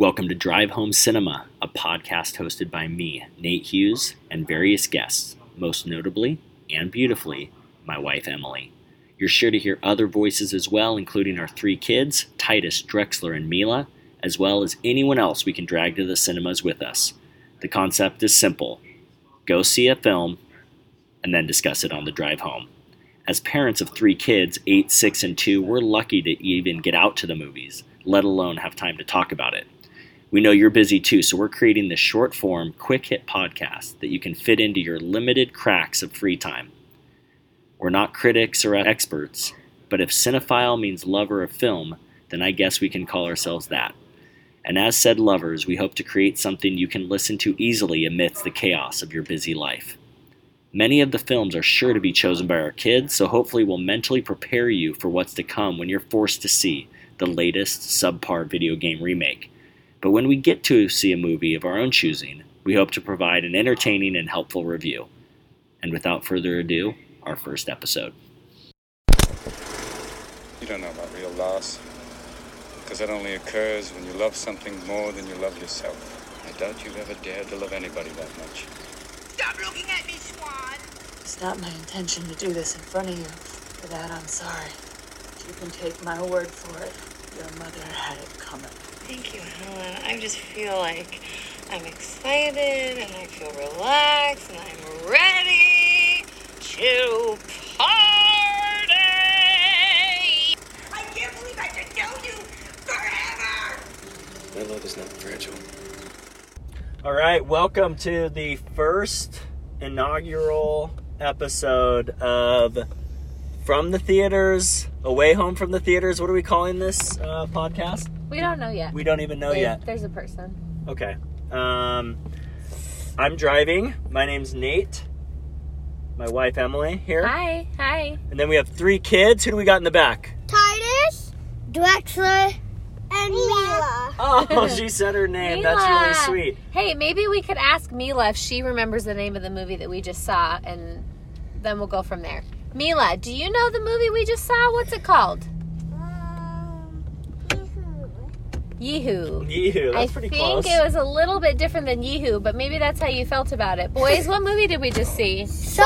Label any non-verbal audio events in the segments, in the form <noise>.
Welcome to Drive Home Cinema, a podcast hosted by me, Nate Hughes, and various guests, most notably and beautifully, my wife Emily. You're sure to hear other voices as well, including our three kids, Titus, Drexler, and Mila, as well as anyone else we can drag to the cinemas with us. The concept is simple go see a film and then discuss it on the drive home. As parents of three kids, 8, 6, and 2, we're lucky to even get out to the movies, let alone have time to talk about it. We know you're busy too, so we're creating this short form, quick hit podcast that you can fit into your limited cracks of free time. We're not critics or experts, but if cinephile means lover of film, then I guess we can call ourselves that. And as said lovers, we hope to create something you can listen to easily amidst the chaos of your busy life. Many of the films are sure to be chosen by our kids, so hopefully we'll mentally prepare you for what's to come when you're forced to see the latest subpar video game remake. But when we get to see a movie of our own choosing, we hope to provide an entertaining and helpful review. And without further ado, our first episode. You don't know about real loss. Because that only occurs when you love something more than you love yourself. I doubt you've ever dared to love anybody that much. Stop looking at me, Swan! It's not my intention to do this in front of you. For that, I'm sorry. But you can take my word for it. Your mother had it coming. Thank you, Helen. I just feel like I'm excited and I feel relaxed and I'm ready to party. I can't believe I could know you forever! My love is not fragile. All right, welcome to the first inaugural episode of From the Theaters, Away Home from the Theaters. What are we calling this uh, podcast? We don't know yet. We don't even know There- yet. There's a person. Okay. Um, I'm driving. My name's Nate. My wife Emily here. Hi, hi. And then we have three kids. Who do we got in the back? Titus, Drexler, and Mila. Oh, <laughs> she said her name. That's really sweet. Hey, maybe we could ask Mila if she remembers the name of the movie that we just saw, and then we'll go from there. Mila, do you know the movie we just saw? What's it called? Um, Yeehoo. Yeehoo, I that's pretty think it was a little bit different than Yeehoo, but maybe that's how you felt about it. Boys, what movie did we just see? Sonic!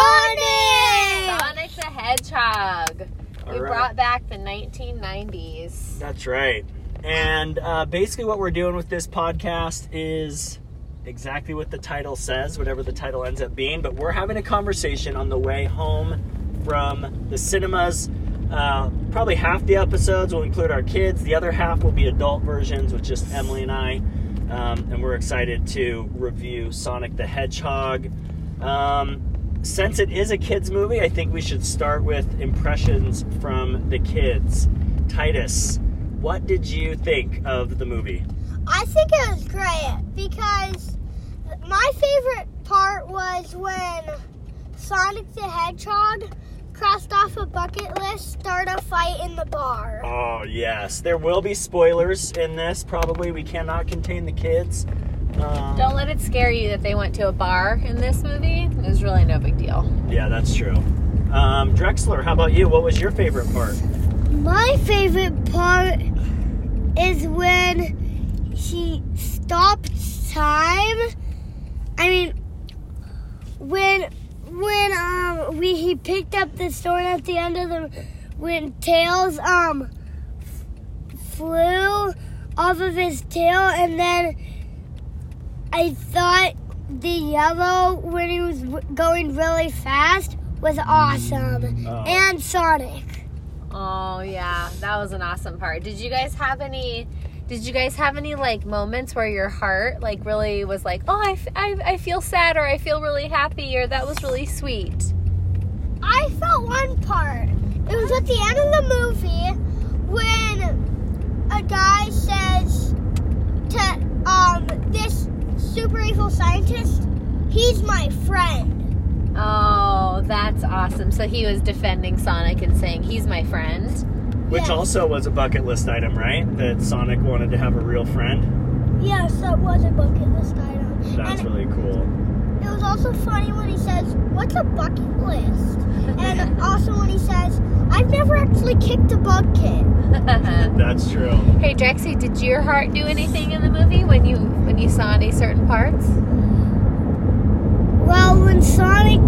Sonic the Hedgehog. All we right. brought back the 1990s. That's right. And uh, basically, what we're doing with this podcast is exactly what the title says, whatever the title ends up being. But we're having a conversation on the way home from the cinemas. Uh, probably half the episodes will include our kids, the other half will be adult versions with just Emily and I. Um, and we're excited to review Sonic the Hedgehog. Um, since it is a kids' movie, I think we should start with impressions from the kids. Titus, what did you think of the movie? I think it was great because my favorite part was when Sonic the Hedgehog crossed off a bucket list, start a fight in the bar. Oh, yes. There will be spoilers in this, probably. We cannot contain the kids. Um, Don't let it scare you that they went to a bar in this movie. It was really no big deal. Yeah, that's true. Um, Drexler, how about you? What was your favorite part? My favorite part is when he stopped time. I mean, when when um we he picked up the sword at the end of the when Tails um f- flew off of his tail and then I thought the yellow when he was w- going really fast was awesome Oh. and Sonic. Oh yeah, that was an awesome part. Did you guys have any? Did you guys have any like moments where your heart like really was like, oh, I, f- I, I feel sad or I feel really happy or that was really sweet? I felt one part. It was at the end of the movie when a guy says to um this super evil scientist, he's my friend. Oh, that's awesome. So he was defending Sonic and saying he's my friend. Which Yes. also was a bucket list item, right? That Sonic wanted to have a real friend. Yes, that was a bucket list item. That's and really cool. it was also funny when he says, "What's a bucket list?" and <laughs> also when he says, "I've never actually kicked a bucket." <laughs> That's true. hey Drexy, did your heart do anything in the movie when you when you saw any certain parts? Well, when Sonic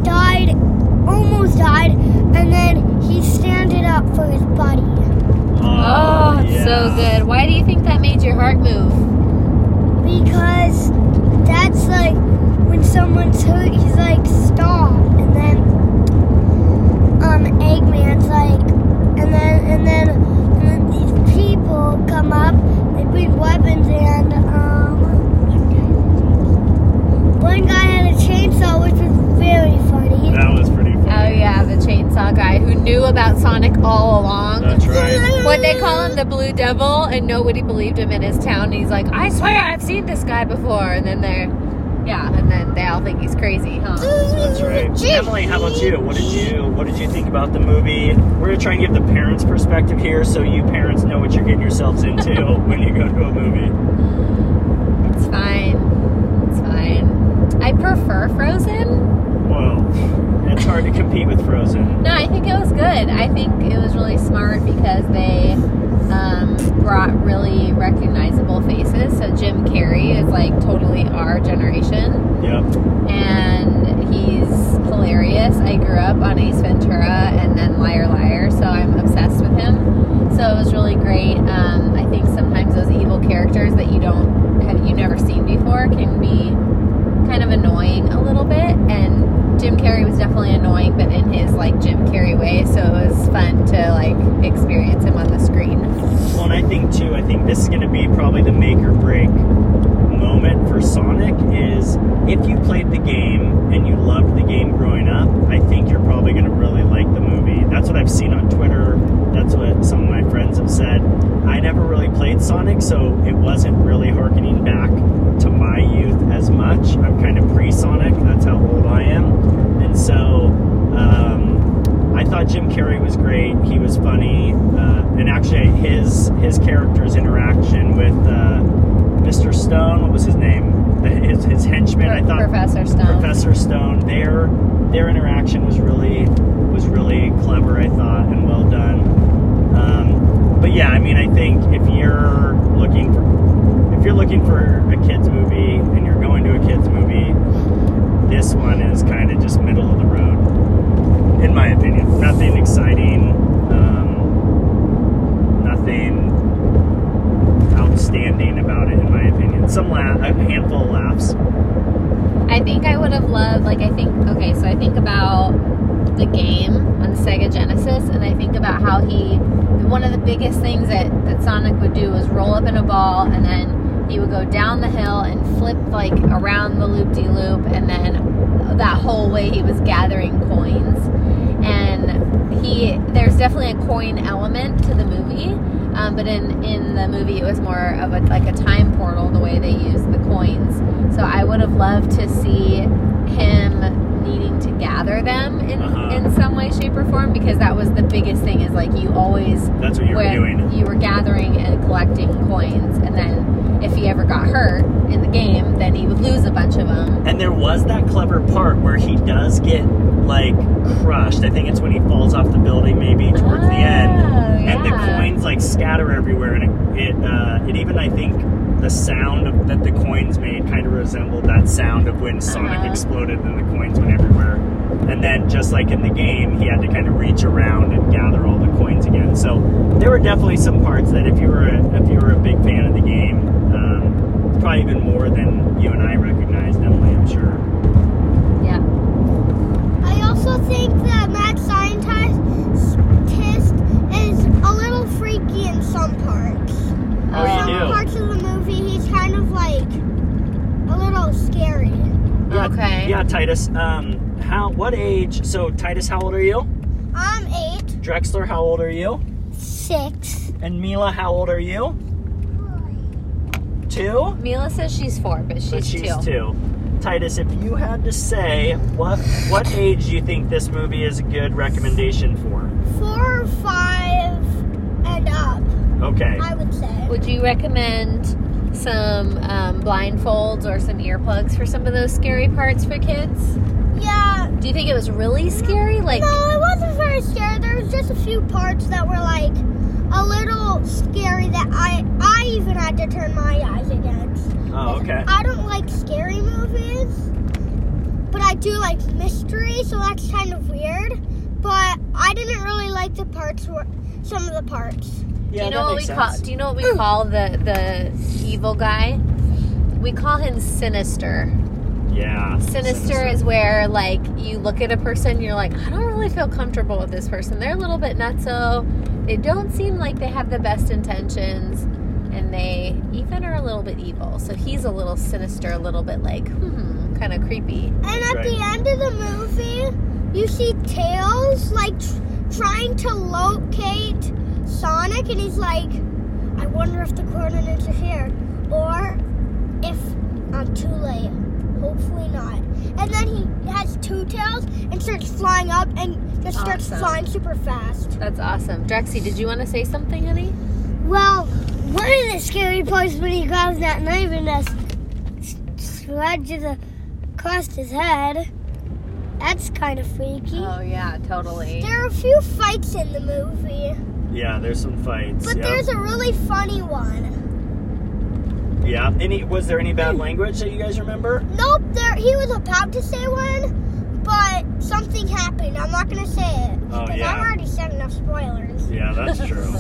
Why do you think that made your heart move? Because that's like when someone's hurt, he's like, stop. And then um Eggman's like and then and then and then these people come up, they bring weapons and um one guy had a chainsaw which was very funny. That was pretty funny. Oh yeah, the chainsaw guy who knew about Sonic all along. That's right. What they call him the Blue Devil, and nobody believed him in his town. He's like, I swear I've seen this guy before, and then they're, yeah, and then they all think he's crazy, huh? That's right. Emily, how about you? What did you What did you think about the movie? We're gonna try and give the parents' perspective here, so you parents know what you're getting yourselves into <laughs> when you go to a movie. It's fine. It's fine. I prefer Frozen. Well, it's hard to compete with Frozen. No, I think it was good. I think it was really smart because they um, brought really recognizable faces. So Jim Carrey is like totally our generation. Yep. and he's hilarious. I grew up on Ace Ventura and then Liar Liar, so I'm obsessed with him. So it was really great. Um, I think sometimes those evil characters that you don't have you never seen before can be kind of annoying a little bit, and Jim Carrey was definitely annoying, but in his like Jim Carrey way. So it was fun to like experience him on the screen. Well, and I think. I think this is going to be probably the make or break moment for Sonic. Is if you played the game and you loved the game growing up, I think you're probably going to really like the movie. That's what I've seen on Twitter. That's what some of my friends have said. I never really played Sonic, so it wasn't really harkening back to my youth as much. I'm kind of pre-Sonic. That's how old I am, and so. Um, I thought Jim Carrey was great. He was funny, uh, and actually his his character's interaction with uh, Mr. Stone, what was his name? The, his, his henchman. I thought Professor Stone. Professor Stone. Their their interaction was really was really clever. I thought and well done. Um, but yeah, I mean, I think if you're looking for if you're looking for a kids movie and you're going to a kids movie, this one is kind of just middle of the road, in my opinion. Nothing exciting. Nothing outstanding about it, in my opinion. Some la- a handful of laughs. I think I would have loved, like, I think, okay, so I think about the game on Sega Genesis, and I think about how he, one of the biggest things that, that Sonic would do was roll up in a ball, and then he would go down the hill and flip, like, around the loop de loop, and then that whole way he was gathering coins. And he, there's definitely a coin element to the movie, um, but in, in the movie it was more of a, like a time portal, the way they used the coins. So I would have loved to see him needing to gather them in, Uh-huh. in some way, shape, or form because that was the biggest thing. Is like you always That's what you were doing. you were gathering and collecting coins, and then if he ever got hurt in the game, then he would lose a bunch of them. And there was that clever part where he does get like crushed. I think it's when he falls off the building, maybe towards the end, Oh, and the yeah. coins like scatter everywhere. And it, it, uh, it even I think the sound of, that the coins made kind of resembled that sound of when Sonic Uh-huh. exploded and the coins went everywhere. And then just like in the game, he had to kind of reach around and gather all the coins again. So there were definitely some parts that if you were a, if you were a big fan of the game, um, probably even more than you and I recognized, Emily, I'm sure. Yeah. I also think that Mad Scientist is a little freaky in some parts. Oh, in you some do? parts of the movie, he's kind of like a little scary. Yeah, Okay. Yeah, Titus. Um, how? What age? So, Titus, how old are you? I'm eight, Drexler, how old are you? six. And Mila, how old are you? Two. Mila says she's four, but she's, But she's two. two. Titus, if you had to say what what age do you think this movie is a good recommendation for? Four or five and up, Okay. I would say. Would you recommend some um, blindfolds or some earplugs for some of those scary parts for kids? Yeah. Do you think it was really scary? Like, No, it wasn't very scary. There was just a few parts that were like a little scary that I I even had to turn my eyes against. Oh, okay. I don't like scary movies, but I do like mystery, so that's kind of weird. But I didn't really like the parts where some of the parts. Yeah, do you know that what we makes call? Do you know what we call the the evil guy? We call him sinister. Yeah. Sinister, is where like you look at a person, you're like, I don't really feel comfortable with this person. They're a little bit nutso. They don't seem like they have the best intentions, and they even are a little bit evil. So he's a little sinister, a little bit like, hmm, kind of creepy. And at right. the end of the movie, you see Tails like tr- trying to locate Sonic, and he's like, I wonder if the coordinates are here, or if I'm too late. Hopefully not. And then he has two tails and starts flying up and just starts flying super fast. That's awesome. Drexy, did you want to say something, honey? Well, one of the scary parts when he grabs that knife and just s- sledges across his head. That's kind of freaky. Oh yeah, totally. There are a few fights in the movie, Yeah, there's some fights. but yeah. there's a really funny one. yeah. Any was there any bad hmm. language that you guys remember? Nope, there he was about to say one, but something happened. I'm not gonna say it Oh, because yeah. I've already said enough spoilers. Yeah, that's true.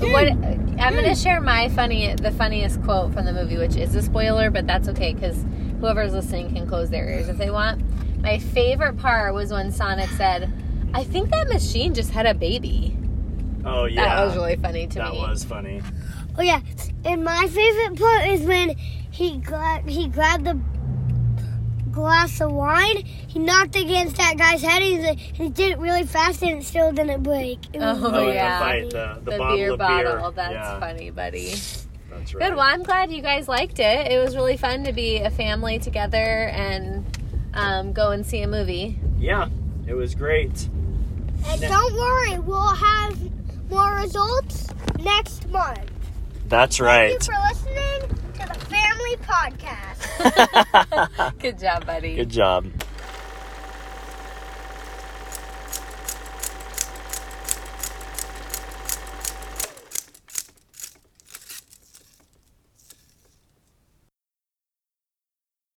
<laughs> What hmm. I'm gonna share my funny, the funniest quote from the movie, which is a spoiler, but that's okay because whoever's listening can close their ears if they want. My favorite part was when Sonic said, "I think that machine just had a baby." Oh yeah. That was really funny to That me. was funny. Oh yeah, and my favorite part is when he gra- he grabbed the glass of wine, he knocked against that guy's head, and he, he did it really fast, and it still didn't break. It was Oh, Oh, really yeah. the fight, the, the, the bottle beer of bottle. beer. That's yeah, funny, buddy. That's right. Good. Well, I'm glad you guys liked it. It was really fun to be a family together and um, go and see a movie. Yeah, it was great. And Ne- don't worry, we'll have more results next month. That's right. Thank right. you for listening to the Family Podcast. <laughs> <laughs> Good job, buddy. Good job.